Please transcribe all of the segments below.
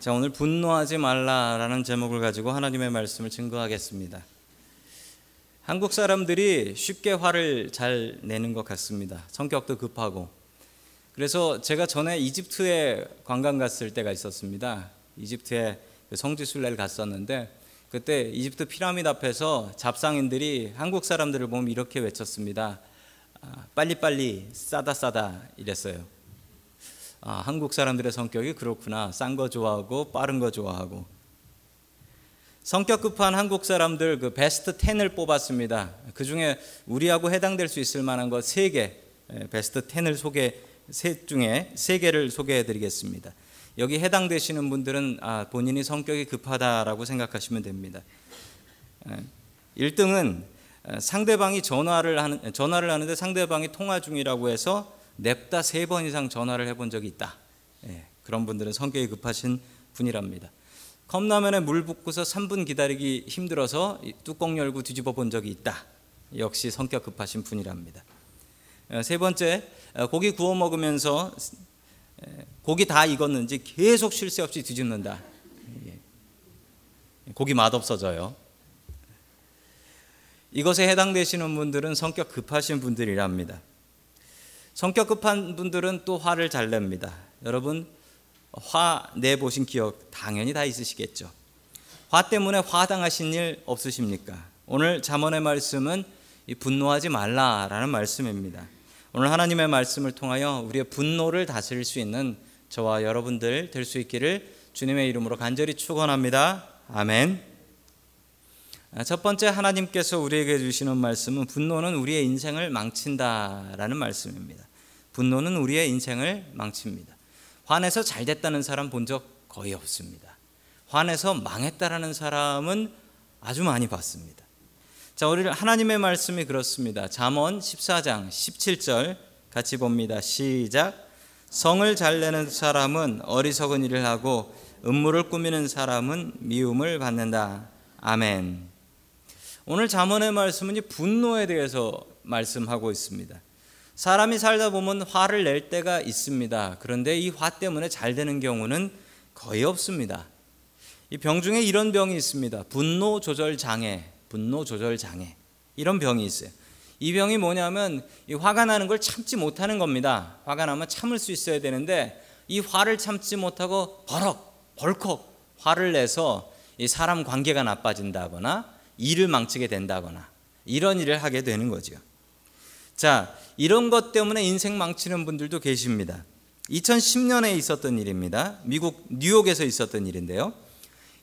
자, 오늘 분노하지 말라라는 제목을 가지고 하나님의 말씀을 증거하겠습니다. 한국 사람들이 쉽게 화를 잘 내는 것 같습니다. 성격도 급하고. 그래서 제가 전에 이집트에 관광 갔을 때가 있었습니다. 이집트에 그 성지순례를 갔었는데 그때 이집트 피라미드 앞에서 잡상인들이 한국 사람들을 보면 이렇게 외쳤습니다. 아, 빨리빨리 싸다 싸다 이랬어요. 아, 한국 사람들의 성격이 그렇구나. 싼 거 좋아하고 빠른 거 좋아하고. 성격 급한 한국 사람들 그 베스트 10을 뽑았습니다. 그 중에 우리하고 해당될 수 있을 만한 것세 개, 베스트 10을 소개, 세 중에 세 개를 소개해 드리겠습니다. 여기 해당되시는 분들은 아, 본인이 성격이 급하다라고 생각하시면 됩니다. 1등은 상대방이 전화를 하는 전화를 하는데 상대방이 통화 중이라고 해서 냅다 세 번 이상 전화를 해본 적이 있다. 예, 그런 분들은 성격이 급하신 분이랍니다. 컵라면에 물 붓고서 3분 기다리기 힘들어서 뚜껑 열고 뒤집어 본 적이 있다. 역시 성격 급하신 분이랍니다. 세 번째, 고기 구워 먹으면서 고기 다 익었는지 계속 쉴 새 없이 뒤집는다. 예. 고기 맛없어져요. 이것에 해당되시는 분들은 성격 급하신 분들이랍니다. 성격 급한 분들은 또 화를 잘 냅니다. 여러분 화 내보신 기억 당연히 다 있으시겠죠. 화 때문에 화당하신 일 없으십니까? 오늘 잠언의 말씀은 분노하지 말라라는 말씀입니다. 오늘 하나님의 말씀을 통하여 우리의 분노를 다스릴 수 있는 저와 여러분들 될 수 있기를 주님의 이름으로 간절히 축원합니다. 아멘. 첫 번째 하나님께서 우리에게 주시는 말씀은 분노는 우리의 인생을 망친다라는 말씀입니다. 분노는 우리의 인생을 망칩니다. 화내서 잘 됐다는 사람 본 적 거의 없습니다. 화내서 망했다라는 사람은 아주 많이 봤습니다. 자, 우리 하나님의 말씀이 그렇습니다. 잠언 14장 17절 같이 봅니다. 시작. 성을 잘 내는 사람은 어리석은 일을 하고 음모를 꾸미는 사람은 미움을 받는다. 아멘. 오늘 잠언의 말씀은 분노에 대해서 말씀하고 있습니다. 사람이 살다 보면 화를 낼 때가 있습니다. 그런데 이 화 때문에 잘 되는 경우는 거의 없습니다. 이 병 중에 이런 병이 있습니다. 분노 조절 장애, 분노 조절 장애. 이런 병이 있어요. 이 병이 뭐냐면 이 화가 나는 걸 참지 못하는 겁니다. 화가 나면 참을 수 있어야 되는데 이 화를 참지 못하고 버럭 벌컥 화를 내서 이 사람 관계가 나빠진다거나 일을 망치게 된다거나 이런 일을 하게 되는 거죠. 자, 이런 것 때문에 인생 망치는 분들도 계십니다. 2010년에 있었던 일입니다. 미국 뉴욕에서 있었던 일인데요.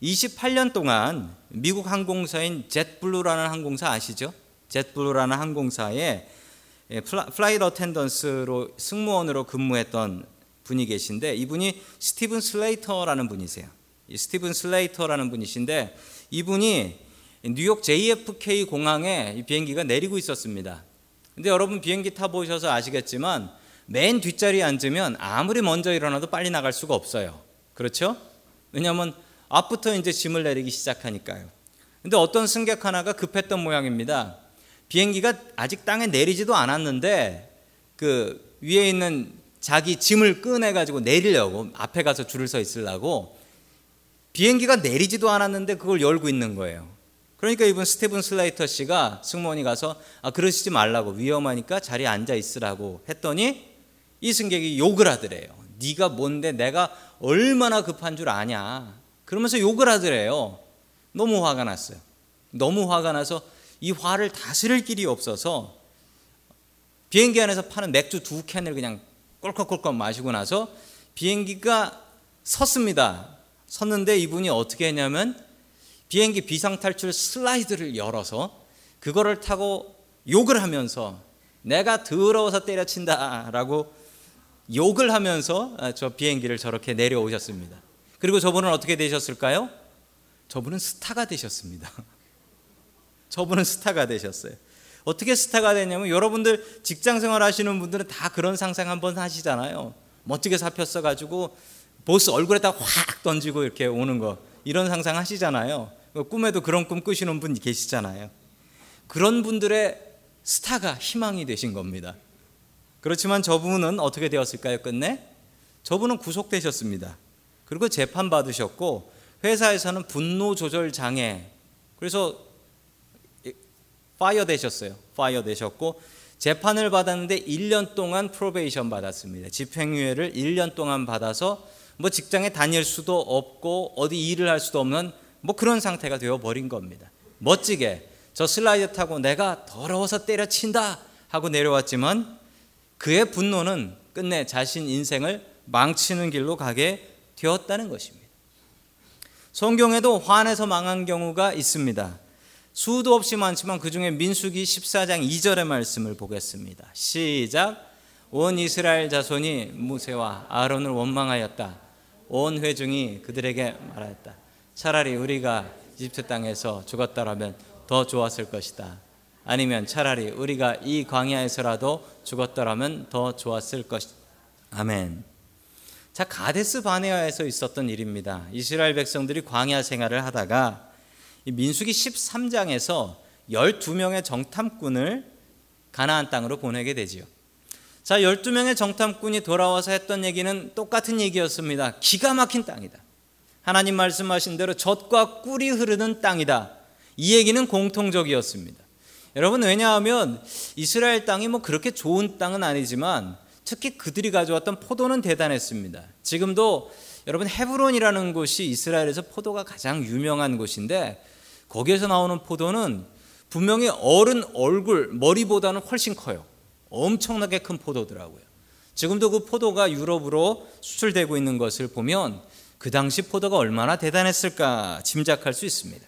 28년 동안 미국 항공사인 젯블루라는 항공사 아시죠? 젯블루라는 항공사에 flight attendants로 승무원으로 근무했던 분이 계신데 이분이 스티븐 슬레이터라는 분이세요. 스티븐 슬레이터라는 분이신데 이분이 뉴욕 JFK 공항에 비행기가 내리고 있었습니다. 근데 여러분 비행기 타보셔서 아시겠지만 맨 뒷자리에 앉으면 아무리 먼저 일어나도 빨리 나갈 수가 없어요. 그렇죠? 왜냐하면 앞부터 이제 짐을 내리기 시작하니까요. 근데 어떤 승객 하나가 급했던 모양입니다. 비행기가 아직 땅에 내리지도 않았는데 그 위에 있는 자기 짐을 꺼내 가지고 내리려고 앞에 가서 줄을 서 있으려고 비행기가 내리지도 않았는데 그걸 열고 있는 거예요. 그러니까 이분 스티븐 슬레이터 씨가 승무원이 가서 아 그러시지 말라고 위험하니까 자리에 앉아 있으라고 했더니 이 승객이 욕을 하더래요. 네가 뭔데 내가 얼마나 급한 줄 아냐. 그러면서 욕을 하더래요. 너무 화가 났어요. 너무 화가 나서 이 화를 다스릴 길이 없어서 비행기 안에서 파는 맥주 두 캔을 그냥 꼴꺽꼴꺽 마시고 나서 비행기가 섰습니다. 섰는데 이분이 어떻게 했냐면 비행기 비상탈출 슬라이드를 열어서 그거를 타고 욕을 하면서 내가 더러워서 때려친다라고 욕을 하면서 저 비행기를 저렇게 내려오셨습니다. 그리고 저분은 어떻게 되셨을까요? 저분은 스타가 되셨습니다. 저분은 스타가 되셨어요. 어떻게 스타가 되냐면 여러분들 직장 생활 하시는 분들은 다 그런 상상 한번 하시잖아요. 멋지게 잡혔어 가지고 보스 얼굴에다 확 던지고 이렇게 오는 거 이런 상상 하시잖아요. 꿈에도 그런 꿈 꾸시는 분 계시잖아요. 그런 분들의 스타가 희망이 되신 겁니다. 그렇지만 저분은 어떻게 되었을까요, 끝내? 저분은 구속되셨습니다. 그리고 재판 받으셨고 회사에서는 분노 조절 장애 그래서 fire 되셨어요. fire 되셨고 재판을 받았는데 1년 동안 probation 받았습니다. 집행유예를 1년 동안 받아서 뭐 직장에 다닐 수도 없고 어디 일을 할 수도 없는 뭐 그런 상태가 되어 버린 겁니다. 멋지게 저 슬라이드 타고 내가 더러워서 때려친다 하고 내려왔지만 그의 분노는 끝내 자신 인생을 망치는 길로 가게 되었다는 것입니다. 성경에도 화내서 망한 경우가 있습니다. 수도 없이 많지만 그 중에 민수기 14장 2절의 말씀을 보겠습니다. 시작. 온 이스라엘 자손이 무세와 아론을 원망하였다. 온 회중이 그들에게 말하였다. 차라리 우리가 이집트 땅에서 죽었더라면 더 좋았을 것이다. 아니면 차라리 우리가 이 광야에서라도 죽었더라면 더 좋았을 것이다. 아멘. 자, 가데스 바네아에서 있었던 일입니다. 이스라엘 백성들이 광야 생활을 하다가 민수기 13장에서 12명의 정탐꾼을 가나안 땅으로 보내게 되지요. 자, 12명의 정탐꾼이 돌아와서 했던 얘기는 똑같은 얘기였습니다. 기가 막힌 땅이다. 하나님 말씀하신 대로 젖과 꿀이 흐르는 땅이다. 이 얘기는 공통적이었습니다. 여러분, 왜냐하면 이스라엘 땅이 뭐 그렇게 좋은 땅은 아니지만 특히 그들이 가져왔던 포도는 대단했습니다. 지금도 여러분 헤브론이라는 곳이 이스라엘에서 포도가 가장 유명한 곳인데 거기에서 나오는 포도는 분명히 어른 얼굴, 머리보다는 훨씬 커요. 엄청나게 큰 포도더라고요. 지금도 그 포도가 유럽으로 수출되고 있는 것을 보면 그 당시 포도가 얼마나 대단했을까 짐작할 수 있습니다.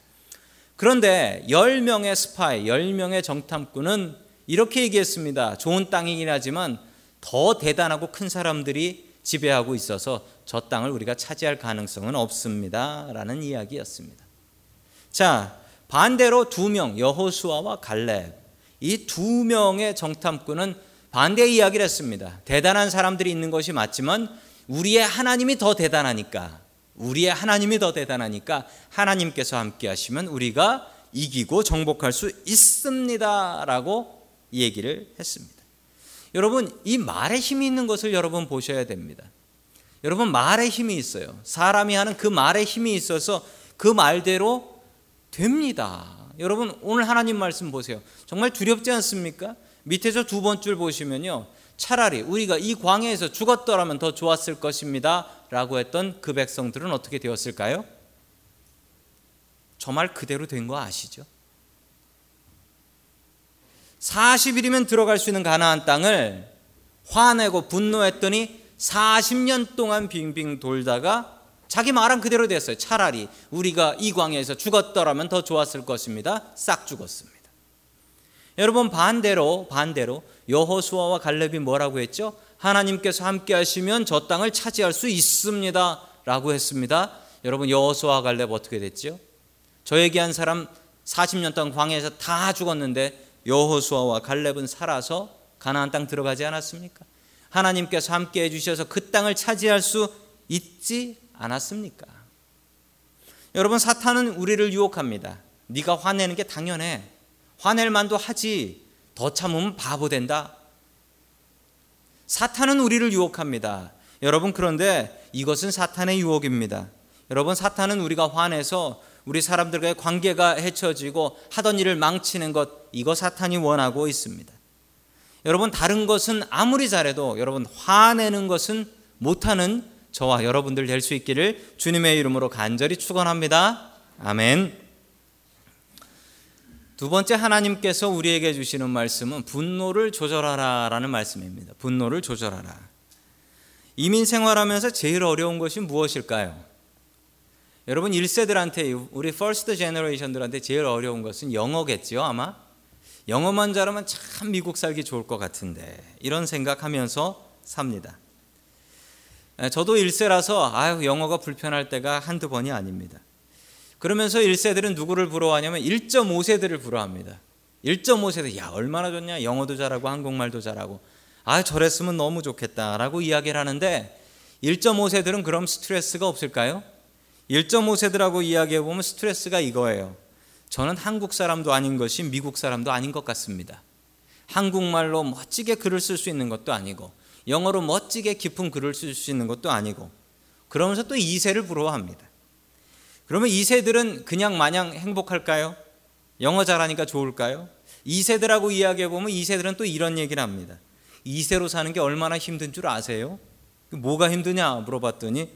그런데 10명의 스파이, 10명의 정탐꾼은 이렇게 얘기했습니다. 좋은 땅이긴 하지만 더 대단하고 큰 사람들이 지배하고 있어서 저 땅을 우리가 차지할 가능성은 없습니다. 라는 이야기였습니다. 자, 반대로 두 명, 여호수아와 갈렙. 이 두 명의 정탐꾼은 반대 이야기를 했습니다. 대단한 사람들이 있는 것이 맞지만 우리의 하나님이 더 대단하니까, 우리의 하나님이 더 대단하니까 하나님께서 함께 하시면 우리가 이기고 정복할 수 있습니다. 라고 얘기를 했습니다. 여러분, 이 말에 힘이 있는 것을 여러분 보셔야 됩니다. 여러분, 말에 힘이 있어요. 사람이 하는 그 말에 힘이 있어서 그 말대로 됩니다. 여러분 오늘 하나님 말씀 보세요. 정말 두렵지 않습니까? 밑에서 두 번 줄 보시면요. 차라리 우리가 이 광야에서 죽었더라면 더 좋았을 것입니다. 라고 했던 그 백성들은 어떻게 되었을까요? 저 말 그대로 된 거 아시죠? 40일이면 들어갈 수 있는 가나안 땅을 화내고 분노했더니 40년 동안 빙빙 돌다가 자기 말한 그대로 됐어요. 차라리 우리가 이 광야에서 죽었더라면 더 좋았을 것입니다. 싹 죽었습니다. 여러분 반대로 반대로 여호수아와 갈렙이 뭐라고 했죠? 하나님께서 함께 하시면 저 땅을 차지할 수 있습니다라고 했습니다. 여러분 여호수아와 갈렙 어떻게 됐죠? 저 얘기한 사람 40년 동안 광야에서 다 죽었는데 여호수아와 갈렙은 살아서 가나안 땅 들어가지 않았습니까? 하나님께서 함께 해 주셔서 그 땅을 차지할 수 있지 않았습니까? 여러분 사탄은 우리를 유혹합니다. 네가 화내는 게 당연해. 화낼 만도 하지. 더 참으면 바보 된다. 사탄은 우리를 유혹합니다. 여러분 그런데 이것은 사탄의 유혹입니다. 여러분 사탄은 우리가 화내서 우리 사람들과의 관계가 해쳐지고 하던 일을 망치는 것 이거 사탄이 원하고 있습니다. 여러분 다른 것은 아무리 잘해도 여러분 화내는 것은 못하는 저와 여러분들 될 수 있기를 주님의 이름으로 간절히 축원합니다. 아멘. 두 번째 하나님께서 우리에게 주시는 말씀은 분노를 조절하라라는 말씀입니다. 분노를 조절하라. 이민 생활하면서 제일 어려운 것이 무엇일까요? 여러분 1세들한테 우리 first generation들한테 제일 어려운 것은 영어겠지요, 아마. 영어만 잘하면 참 미국 살기 좋을 것 같은데 이런 생각하면서 삽니다. 저도 1세라서 아유 영어가 불편할 때가 한두 번이 아닙니다. 그러면서 1세들은 누구를 부러워하냐면 1.5세들을 부러워합니다. 1.5세대 야 얼마나 좋냐 영어도 잘하고 한국말도 잘하고 아 저랬으면 너무 좋겠다라고 이야기를 하는데 1.5세들은 그럼 스트레스가 없을까요? 1.5세들하고 이야기해 보면 스트레스가 이거예요. 저는 한국 사람도 아닌 것이 미국 사람도 아닌 것 같습니다. 한국말로 멋지게 글을 쓸 수 있는 것도 아니고 영어로 멋지게 깊은 글을 쓸 수 있는 것도 아니고 그러면서 또 2세를 부러워합니다. 그러면 2세들은 그냥 마냥 행복할까요? 영어 잘하니까 좋을까요? 2세들하고 이야기해 보면 2세들은 또 이런 얘기를 합니다. 2세로 사는 게 얼마나 힘든 줄 아세요? 뭐가 힘드냐 물어봤더니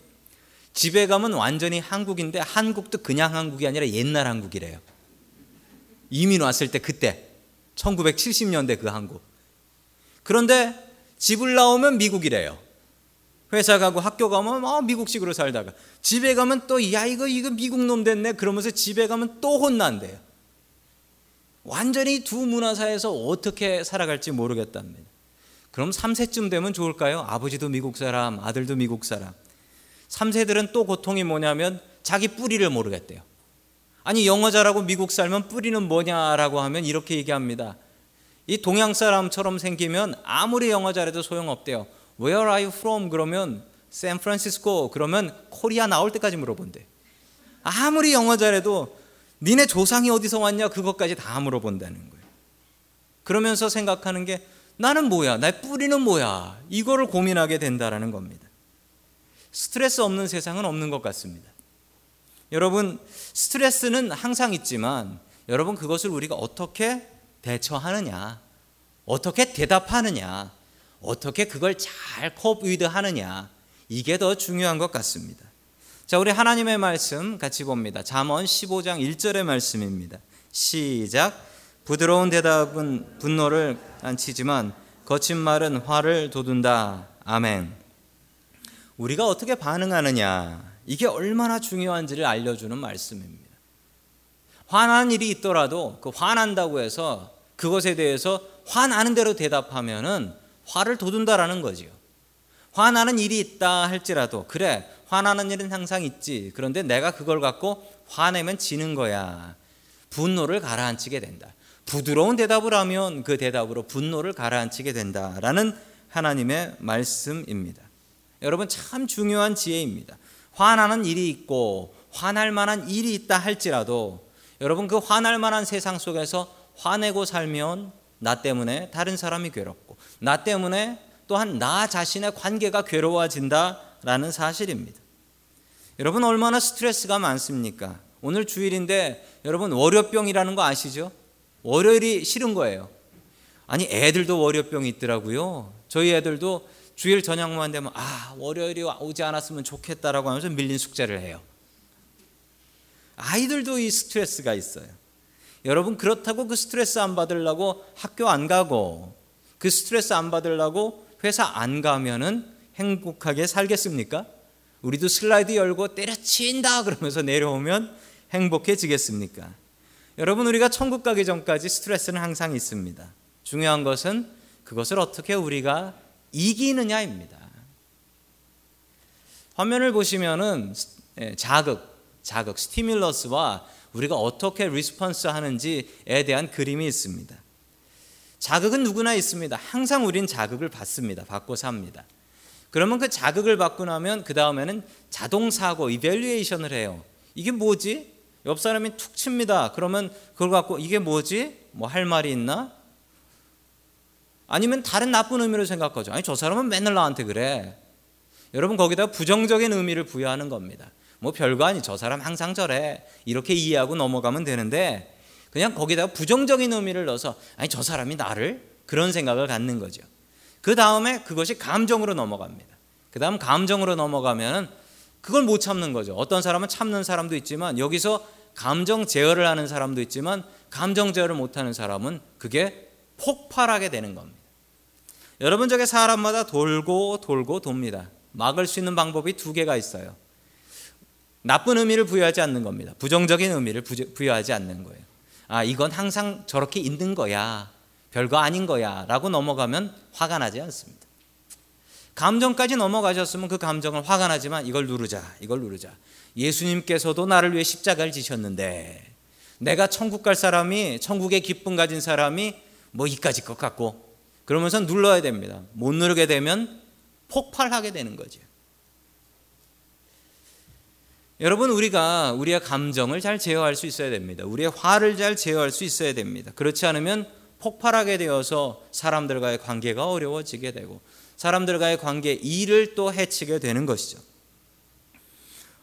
집에 가면 완전히 한국인데 한국도 그냥 한국이 아니라 옛날 한국이래요. 이민 왔을 때 그때 1970년대 그 한국. 그런데 집을 나오면 미국이래요. 회사 가고 학교 가면 어, 미국식으로 살다가 집에 가면 또 야 이거 이거 미국 놈 됐네 그러면서 집에 가면 또 혼난대요. 완전히 두 문화 사이에서 어떻게 살아갈지 모르겠답니다. 그럼 3세쯤 되면 좋을까요? 아버지도 미국 사람, 아들도 미국 사람. 3세들은 또 고통이 뭐냐면 자기 뿌리를 모르겠대요. 아니 영어 잘하고 미국 살면 뿌리는 뭐냐라고 하면 이렇게 얘기합니다. 이 동양 사람처럼 생기면 아무리 영어 잘해도 소용없대요. Where are you from? 그러면 샌프란시스코 그러면 코리아 나올 때까지 물어본대. 아무리 영어 잘해도 니네 조상이 어디서 왔냐 그것까지 다 물어본다는 거예요. 그러면서 생각하는 게 나는 뭐야? 나의 뿌리는 뭐야? 이거를 고민하게 된다라는 겁니다. 스트레스 없는 세상은 없는 것 같습니다. 여러분, 스트레스는 항상 있지만 여러분 그것을 우리가 어떻게 대처하느냐, 어떻게 대답하느냐, 어떻게 그걸 잘 컵위드 하느냐, 이게 더 중요한 것 같습니다. 자, 우리 하나님의 말씀 같이 봅니다. 잠언 15장 1절의 말씀입니다. 시작. 부드러운 대답은 분노를 안치지만 거친 말은 화를 돋운다. 아멘. 우리가 어떻게 반응하느냐, 이게 얼마나 중요한지를 알려주는 말씀입니다. 화난 일이 있더라도 그 화난다고 해서 그것에 대해서 화나는 대로 대답하면은 화를 돋운다라는 거지요. 화나는 일이 있다 할지라도 그래 화나는 일은 항상 있지. 그런데 내가 그걸 갖고 화내면 지는 거야. 분노를 가라앉히게 된다. 부드러운 대답을 하면 그 대답으로 분노를 가라앉히게 된다라는 하나님의 말씀입니다. 여러분 참 중요한 지혜입니다. 화나는 일이 있고 화날 만한 일이 있다 할지라도 여러분 그 화날 만한 세상 속에서 화내고 살면 나 때문에 다른 사람이 괴롭고 나 때문에 또한 나 자신의 관계가 괴로워진다라는 사실입니다. 여러분 얼마나 스트레스가 많습니까? 오늘 주일인데 여러분 월요병이라는 거 아시죠? 월요일이 싫은 거예요. 아니 애들도 월요병이 있더라고요. 저희 애들도 주일 저녁만 되면 아 월요일이 오지 않았으면 좋겠다라고 하면서 밀린 숙제를 해요. 아이들도 이 스트레스가 있어요. 여러분 그렇다고 그 스트레스 안 받으려고 학교 안 가고 그 스트레스 안 받으려고 회사 안 가면은 행복하게 살겠습니까? 우리도 슬라이드 열고 때려친다 그러면서 내려오면 행복해지겠습니까? 여러분 우리가 천국 가기 전까지 스트레스는 항상 있습니다. 중요한 것은 그것을 어떻게 우리가 이기느냐입니다. 화면을 보시면은 예, 자극, 자극, stimulus와 우리가 어떻게 response 하는지에 대한 그림이 있습니다. 자극은 누구나 있습니다. 항상 우린 자극을 받습니다. 받고 삽니다. 그러면 그 자극을 받고 나면 그 다음에는 자동 사고, evaluation을 해요. 이게 뭐지? 옆 사람이 툭 칩니다. 그러면 그걸 갖고 이게 뭐지? 뭐 할 말이 있나? 아니면 다른 나쁜 의미로 생각하죠. 아니 저 사람은 맨날 나한테 그래. 여러분 거기다 부정적인 의미를 부여하는 겁니다. 뭐 별거 아니 저 사람 항상 저래. 이렇게 이해하고 넘어가면 되는데 그냥 거기다 부정적인 의미를 넣어서 아니 저 사람이 나를 그런 생각을 갖는 거죠. 그 다음에 그것이 감정으로 넘어갑니다. 그 다음 감정으로 넘어가면 그걸 못 참는 거죠. 어떤 사람은 참는 사람도 있지만 여기서 감정 제어를 하는 사람도 있지만 감정 제어를 못하는 사람은 그게 폭발하게 되는 겁니다. 여러분 저게 사람마다 돌고 돌고 돕니다. 막을 수 있는 방법이 두 개가 있어요. 나쁜 의미를 부여하지 않는 겁니다. 부정적인 의미를 부여하지 않는 거예요. 아, 이건 항상 저렇게 있는 거야. 별거 아닌 거야. 라고 넘어가면 화가 나지 않습니다. 감정까지 넘어가셨으면 그 감정은 화가 나지만 이걸 누르자. 이걸 누르자. 예수님께서도 나를 위해 십자가를 지셨는데 내가 천국 갈 사람이 천국의 기쁨 가진 사람이 뭐 이까지 것 같고 그러면서 눌러야 됩니다. 못 누르게 되면 폭발하게 되는 거죠. 여러분 우리가 우리의 감정을 잘 제어할 수 있어야 됩니다. 우리의 화를 잘 제어할 수 있어야 됩니다. 그렇지 않으면 폭발하게 되어서 사람들과의 관계가 어려워지게 되고 사람들과의 관계 일을 또 해치게 되는 것이죠.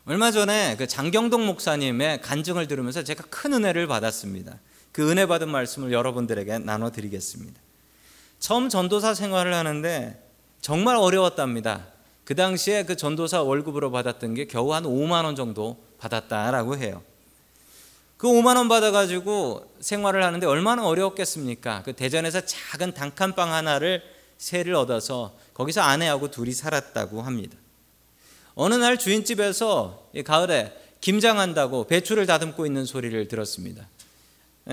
얼마 전에 그 장경동 목사님의 간증을 들으면서 제가 큰 은혜를 받았습니다. 그 은혜 받은 말씀을 여러분들에게 나눠 드리겠습니다. 처음 전도사 생활을 하는데 정말 어려웠답니다. 그 당시에 그 전도사 월급으로 받았던 게 겨우 한 5만 원 정도 받았다라고 해요. 그 5만 원 받아가지고 생활을 하는데 얼마나 어려웠겠습니까? 그 대전에서 작은 단칸방 하나를 세를 얻어서 거기서 아내하고 둘이 살았다고 합니다. 어느 날 주인집에서 가을에 김장한다고 배추를 다듬고 있는 소리를 들었습니다.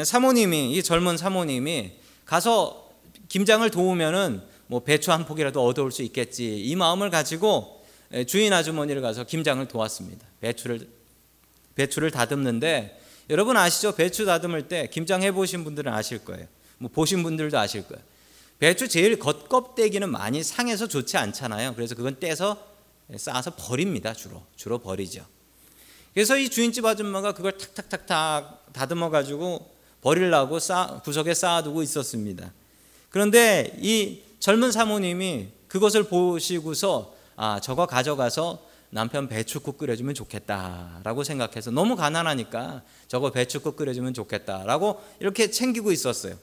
사모님이 이 젊은 사모님이 가서 김장을 도우면은 뭐 배추 한 포기라도 얻어올 수 있겠지 이 마음을 가지고 주인 아주머니를 가서 김장을 도왔습니다. 배추를 배추를 다듬는데 여러분 아시죠? 배추 다듬을 때 김장 해 보신 분들은 아실 거예요. 뭐 보신 분들도 아실 거예요. 배추 제일 겉껍데기는 많이 상해서 좋지 않잖아요. 그래서 그건 떼서 쌓아서 버립니다. 주로 주로 버리죠. 그래서 이 주인집 아줌마가 그걸 탁탁탁탁 다듬어 가지고 버리려고 쌓, 구석에 쌓아두고 있었습니다. 그런데 이 젊은 사모님이 그것을 보시고서 아 저거 가져가서 남편 배추국 끓여주면 좋겠다라고 생각해서 너무 가난하니까 저거 배추국 끓여주면 좋겠다라고 이렇게 챙기고 있었어요.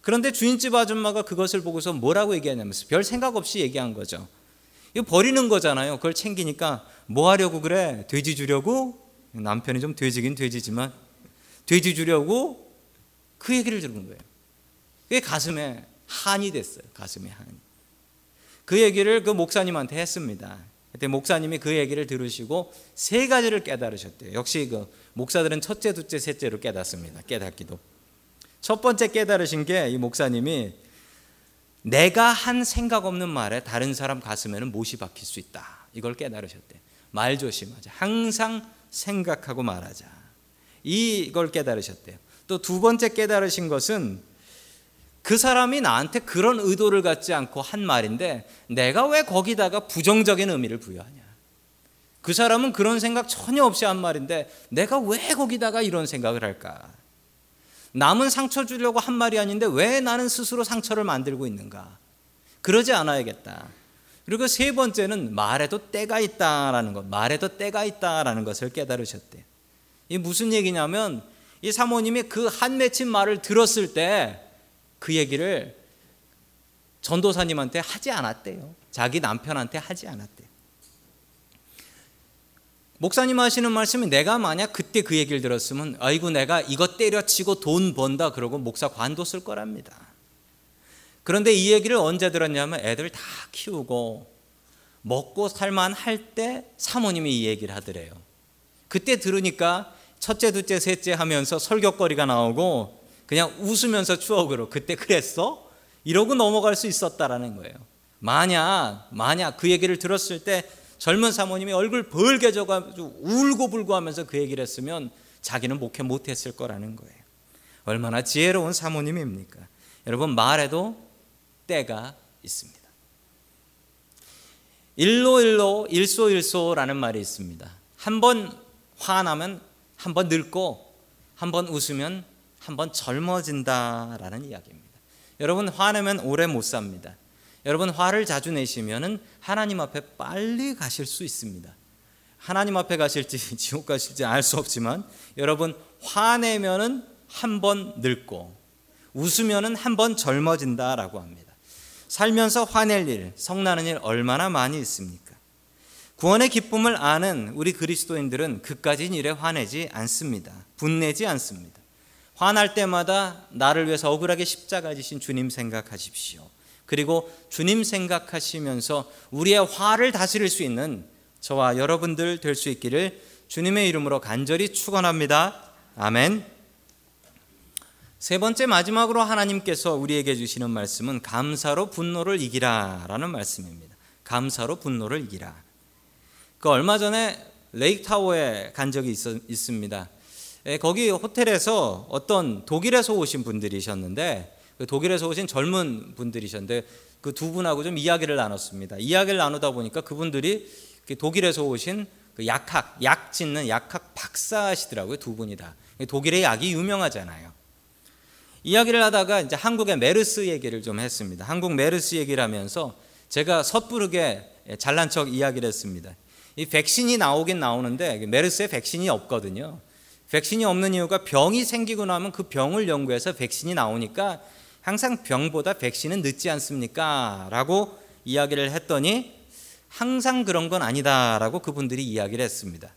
그런데 주인집 아줌마가 그것을 보고서 뭐라고 얘기하냐면 별 생각 없이 얘기한 거죠. 이거 버리는 거잖아요. 그걸 챙기니까 뭐 하려고 그래? 돼지 주려고? 남편이 좀 돼지긴 돼지지만 돼지 주려고 그 얘기를 들은 거예요. 그게 가슴에 한이 됐어요. 가슴에 한이. 그 얘기를 그 목사님한테 했습니다. 그때 목사님이 그 얘기를 들으시고 세 가지를 깨달으셨대요. 역시 그 목사들은 첫째, 둘째, 셋째로 깨닫습니다. 깨닫기도. 첫 번째 깨달으신 게 이 목사님이 내가 한 생각 없는 말에 다른 사람 가슴에는 못이 박힐 수 있다. 이걸 깨달으셨대. 말 조심하자. 항상 생각하고 말하자. 이걸 깨달으셨대요. 또 두 번째 깨달으신 것은 그 사람이 나한테 그런 의도를 갖지 않고 한 말인데 내가 왜 거기다가 부정적인 의미를 부여하냐. 그 사람은 그런 생각 전혀 없이 한 말인데 내가 왜 거기다가 이런 생각을 할까? 남은 상처 주려고 한 말이 아닌데 왜 나는 스스로 상처를 만들고 있는가? 그러지 않아야겠다. 그리고 세 번째는 말에도 때가 있다라는 것, 말에도 때가 있다라는 것을 깨달으셨대. 이 무슨 얘기냐면 이 사모님이 그 한 맺힌 말을 들었을 때 그 얘기를 전도사님한테 하지 않았대요. 자기 남편한테 하지 않았대요. 목사님 하시는 말씀이 내가 만약 그때 그 얘기를 들었으면 아이고 내가 이거 때려치고 돈 번다 그러고 목사 관뒀을 거랍니다. 그런데 이 얘기를 언제 들었냐면 애들 다 키우고 먹고 살만 할 때 사모님이 이 얘기를 하더래요. 그때 들으니까 첫째, 둘째, 셋째 하면서 설교거리가 나오고 그냥 웃으면서 추억으로 그때 그랬어? 이러고 넘어갈 수 있었다라는 거예요. 만약 만약 그 얘기를 들었을 때 젊은 사모님이 얼굴 벌게 져 가지고 울고 불고 하면서 그 얘기를 했으면 자기는 목회 못 했을 거라는 거예요. 얼마나 지혜로운 사모님입니까? 여러분 말에도 때가 있습니다. 일로일로 일소일소라는 말이 있습니다. 한 번 화나면 한 번 늙고 한 번 웃으면 한번 젊어진다라는 이야기입니다. 여러분 화내면 오래 못 삽니다. 여러분 화를 자주 내시면은 하나님 앞에 빨리 가실 수 있습니다. 하나님 앞에 가실지 지옥 가실지 알 수 없지만 여러분 화내면은 한 번 늙고 웃으면은 한 번 젊어진다라고 합니다. 살면서 화낼 일, 성나는 일 얼마나 많이 있습니까? 구원의 기쁨을 아는 우리 그리스도인들은 그까진 일에 화내지 않습니다. 분내지 않습니다. 화날 때마다 나를 위해서 억울하게 십자가 지신 주님 생각하십시오. 그리고 주님 생각하시면서 우리의 화를 다스릴 수 있는 저와 여러분들 될 수 있기를 주님의 이름으로 간절히 축원합니다. 아멘. 세 번째 마지막으로 하나님께서 우리에게 주시는 말씀은 감사로 분노를 이기라라는 말씀입니다. 감사로 분노를 이기라. 그 얼마 전에 레이크 타워에 간 적이 있, 있습니다. 예, 거기 호텔에서 어떤 독일에서 오신 분들이셨는데 그 독일에서 오신 젊은 분들이셨는데 그 두 분하고 좀 이야기를 나눴습니다. 이야기를 나누다 보니까 그분들이 그 독일에서 오신 그 약학, 약 짓는 약학 박사시더라고요. 두 분이 다. 독일의 약이 유명하잖아요. 이야기를 하다가 이제 한국의 메르스 얘기를 좀 했습니다. 한국 메르스 얘기를 하면서 제가 섣부르게 잘난 척 이야기를 했습니다. 이 백신이 나오긴 나오는데 메르스에 백신이 없거든요. 백신이 없는 이유가 병이 생기고 나면 그 병을 연구해서 백신이 나오니까 항상 병보다 백신은 늦지 않습니까? 라고 이야기를 했더니 항상 그런 건 아니다라고 그분들이 이야기를 했습니다.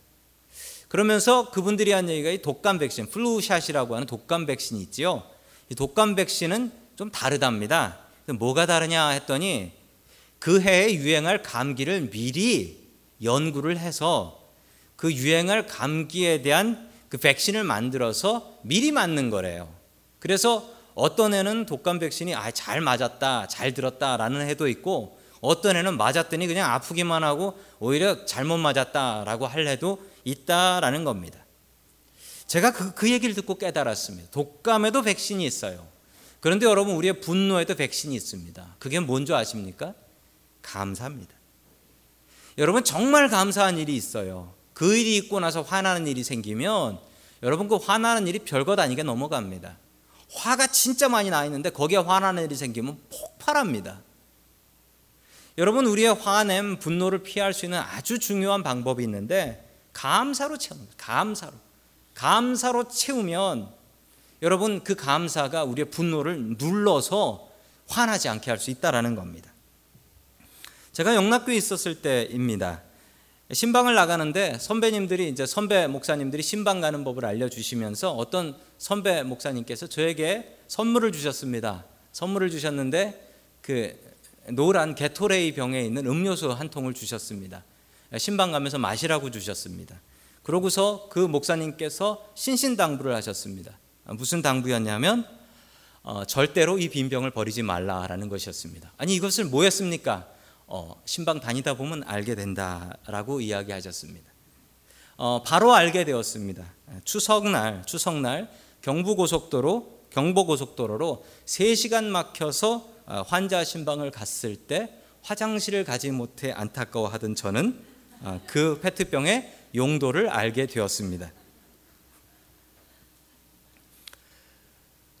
그러면서 그분들이 한 얘기가 이 독감 백신, 플루샷이라고 하는 독감 백신이 있지요. 이 독감 백신은 좀 다르답니다. 뭐가 다르냐 했더니 그 해에 유행할 감기를 미리 연구를 해서 그 유행할 감기에 대한 그 백신을 만들어서 미리 맞는 거래요. 그래서 어떤 애는 독감 백신이 아, 잘 맞았다, 잘 들었다라는 해도 있고 어떤 애는 맞았더니 그냥 아프기만 하고 오히려 잘못 맞았다라고 할 해도 있다라는 겁니다. 제가 그, 그 얘기를 듣고 깨달았습니다. 독감에도 백신이 있어요. 그런데 여러분, 우리의 분노에도 백신이 있습니다. 그게 뭔지 아십니까? 감사입니다. 여러분, 정말 감사한 일이 있어요. 그 일이 있고 나서 화나는 일이 생기면 여러분, 그 화나는 일이 별것 아니게 넘어갑니다. 화가 진짜 많이 나 있는데 거기에 화나는 일이 생기면 폭발합니다. 여러분, 우리의 화냄, 분노를 피할 수 있는 아주 중요한 방법이 있는데 감사로 채웁니다. 감사로. 감사로 채우면 여러분 그 감사가 우리의 분노를 눌러서 화나지 않게 할 수 있다라는 겁니다. 제가 영락교에 있었을 때입니다. 신방을 나가는데 선배님들이 이제 선배 목사님들이 신방 가는 법을 알려주시면서 어떤 선배 목사님께서 저에게 선물을 주셨습니다. 선물을 주셨는데 그 노란 게토레이 병에 있는 음료수 한 통을 주셨습니다. 신방 가면서 마시라고 주셨습니다. 그러고서 그 목사님께서 신신당부를 하셨습니다. 무슨 당부였냐면 어, 절대로 이 빈병을 버리지 말라라는 것이었습니다. 아니 이것을 뭐 했습니까? 어, 신방 다니다 보면 알게 된다라고 이야기하셨습니다. 어, 바로 알게 되었습니다. 추석날 추석날 경부고속도로 경보고속도로로 3시간 막혀서 어, 환자 신방을 갔을 때 화장실을 가지 못해 안타까워하던 저는 어, 그 페트병의 용도를 알게 되었습니다.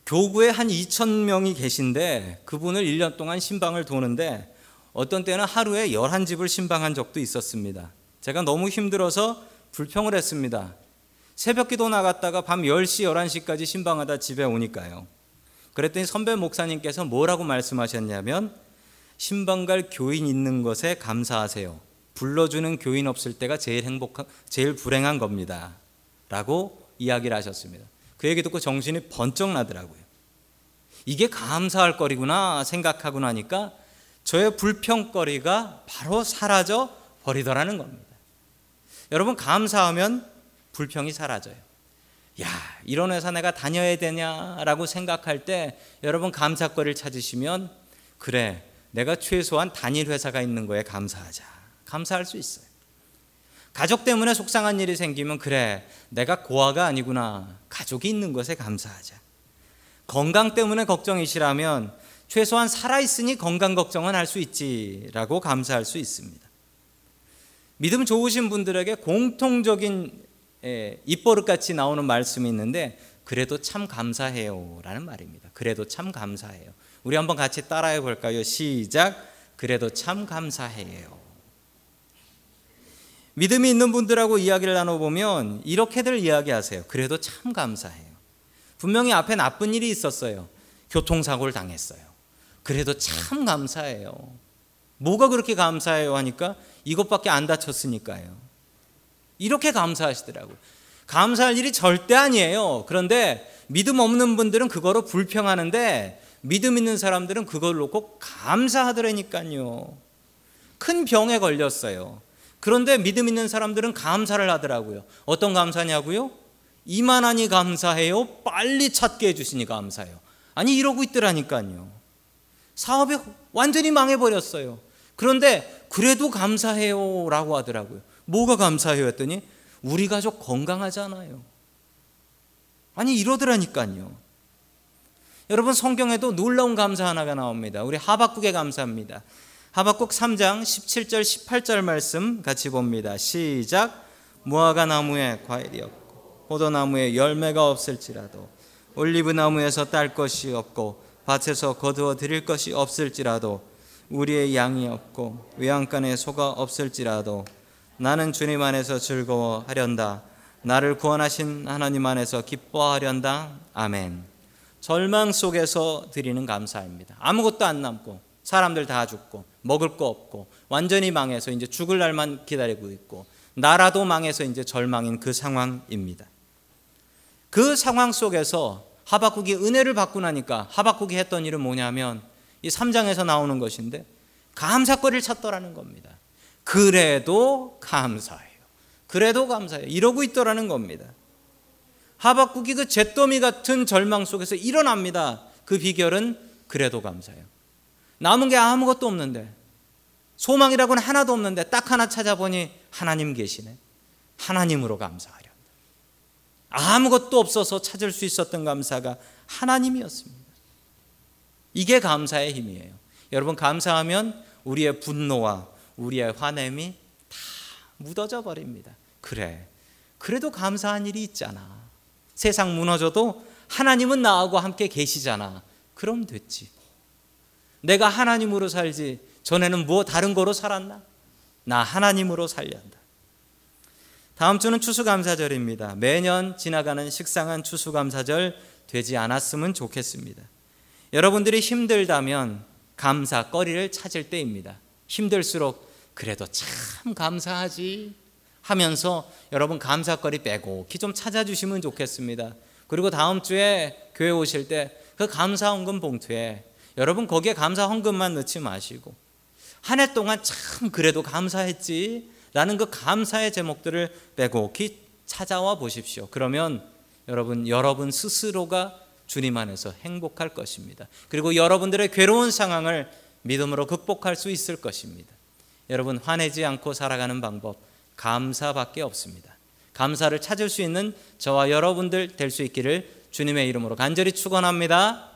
교구에 한 2천 명이 계신데 그분을 1년 동안 신방을 도는데 어떤 때는 하루에 11집을 신방한 적도 있었습니다. 제가 너무 힘들어서 불평을 했습니다. 새벽 기도 나갔다가 밤 10시, 11시까지 신방하다 집에 오니까요. 그랬더니 선배 목사님께서 뭐라고 말씀하셨냐면 신방 갈 교인 있는 것에 감사하세요. 불러주는 교인 없을 때가 제일 행복한, 제일 불행한 겁니다. 라고 이야기를 하셨습니다. 그 얘기 듣고 정신이 번쩍 나더라고요. 이게 감사할 거리구나 생각하고 나니까 저의 불평거리가 바로 사라져 버리더라는 겁니다. 여러분, 감사하면 불평이 사라져요. 야, 이런 회사 내가 다녀야 되냐라고 생각할 때 여러분 감사거리를 찾으시면 그래, 내가 최소한 단일 회사가 있는 거에 감사하자. 감사할 수 있어요. 가족 때문에 속상한 일이 생기면 그래 내가 고아가 아니구나 가족이 있는 것에 감사하자. 건강 때문에 걱정이시라면 최소한 살아있으니 건강 걱정은 할 수 있지라고 감사할 수 있습니다. 믿음 좋으신 분들에게 공통적인 입버릇 같이 나오는 말씀이 있는데 그래도 참 감사해요 라는 말입니다. 그래도 참 감사해요. 우리 한번 같이 따라해 볼까요? 시작. 그래도 참 감사해요. 믿음이 있는 분들하고 이야기를 나눠 보면 이렇게들 이야기하세요. 그래도 참 감사해요. 분명히 앞에 나쁜 일이 있었어요. 교통사고를 당했어요. 그래도 참 감사해요. 뭐가 그렇게 감사해요 하니까 이것밖에 안 다쳤으니까요. 이렇게 감사하시더라고요. 감사할 일이 절대 아니에요. 그런데 믿음 없는 분들은 그거로 불평하는데 믿음 있는 사람들은 그걸 놓고 감사하더라니까요. 큰 병에 걸렸어요. 그런데 믿음 있는 사람들은 감사를 하더라고요. 어떤 감사냐고요? 이만하니 감사해요. 빨리 찾게 해주시니 감사해요. 아니 이러고 있더라니까요. 사업이 완전히 망해버렸어요. 그런데 그래도 감사해요 라고 하더라고요. 뭐가 감사해요 했더니 우리 가족 건강하잖아요. 아니 이러더라니까요. 여러분 성경에도 놀라운 감사 하나가 나옵니다. 우리 하박국의 감사입니다. 하박국 3장 17절 18절 말씀 같이 봅니다. 시작. 무화과 나무에 과일이 없고 포도나무에 열매가 없을지라도 올리브 나무에서 딸 것이 없고 밭에서 거두어 드릴 것이 없을지라도 우리의 양이 없고 외양간에 소가 없을지라도 나는 주님 안에서 즐거워하련다. 나를 구원하신 하나님 안에서 기뻐하련다. 아멘. 절망 속에서 드리는 감사입니다. 아무것도 안 남고 사람들 다 죽고 먹을 거 없고 완전히 망해서 이제 죽을 날만 기다리고 있고 나라도 망해서 이제 절망인 그 상황입니다. 그 상황 속에서 하박국이 은혜를 받고 나니까 하박국이 했던 일은 뭐냐면 이 3장에서 나오는 것인데 감사거리를 찾더라는 겁니다. 그래도 감사해요. 그래도 감사해요. 이러고 있더라는 겁니다. 하박국이 그 잿더미 같은 절망 속에서 일어납니다. 그 비결은 그래도 감사해요. 남은 게 아무것도 없는데 소망이라고는 하나도 없는데 딱 하나 찾아보니 하나님 계시네. 하나님으로 감사하려. 아무것도 없어서 찾을 수 있었던 감사가 하나님이었습니다. 이게 감사의 힘이에요. 여러분 감사하면 우리의 분노와 우리의 화냄이 다 묻어져 버립니다. 그래. 그래도 감사한 일이 있잖아. 세상 무너져도 하나님은 나하고 함께 계시잖아. 그럼 됐지. 내가 하나님으로 살지. 전에는 뭐 다른 거로 살았나? 나 하나님으로 살련다. 다음 주는 추수감사절입니다. 매년 지나가는 식상한 추수감사절 되지 않았으면 좋겠습니다. 여러분들이 힘들다면 감사거리를 찾을 때입니다. 힘들수록 그래도 참 감사하지 하면서 여러분 감사거리 빼곡히 좀 찾아주시면 좋겠습니다. 그리고 다음 주에 교회 오실 때 그 감사 헌금 봉투에 여러분 거기에 감사 헌금만 넣지 마시고 한 해 동안 참 그래도 감사했지 라는 그 감사의 제목들을 빼곡히 찾아와 보십시오. 그러면 여러분 여러분 스스로가 주님 안에서 행복할 것입니다. 그리고 여러분들의 괴로운 상황을 믿음으로 극복할 수 있을 것입니다. 여러분 화내지 않고 살아가는 방법 감사밖에 없습니다. 감사를 찾을 수 있는 저와 여러분들 될 수 있기를 주님의 이름으로 간절히 축원합니다.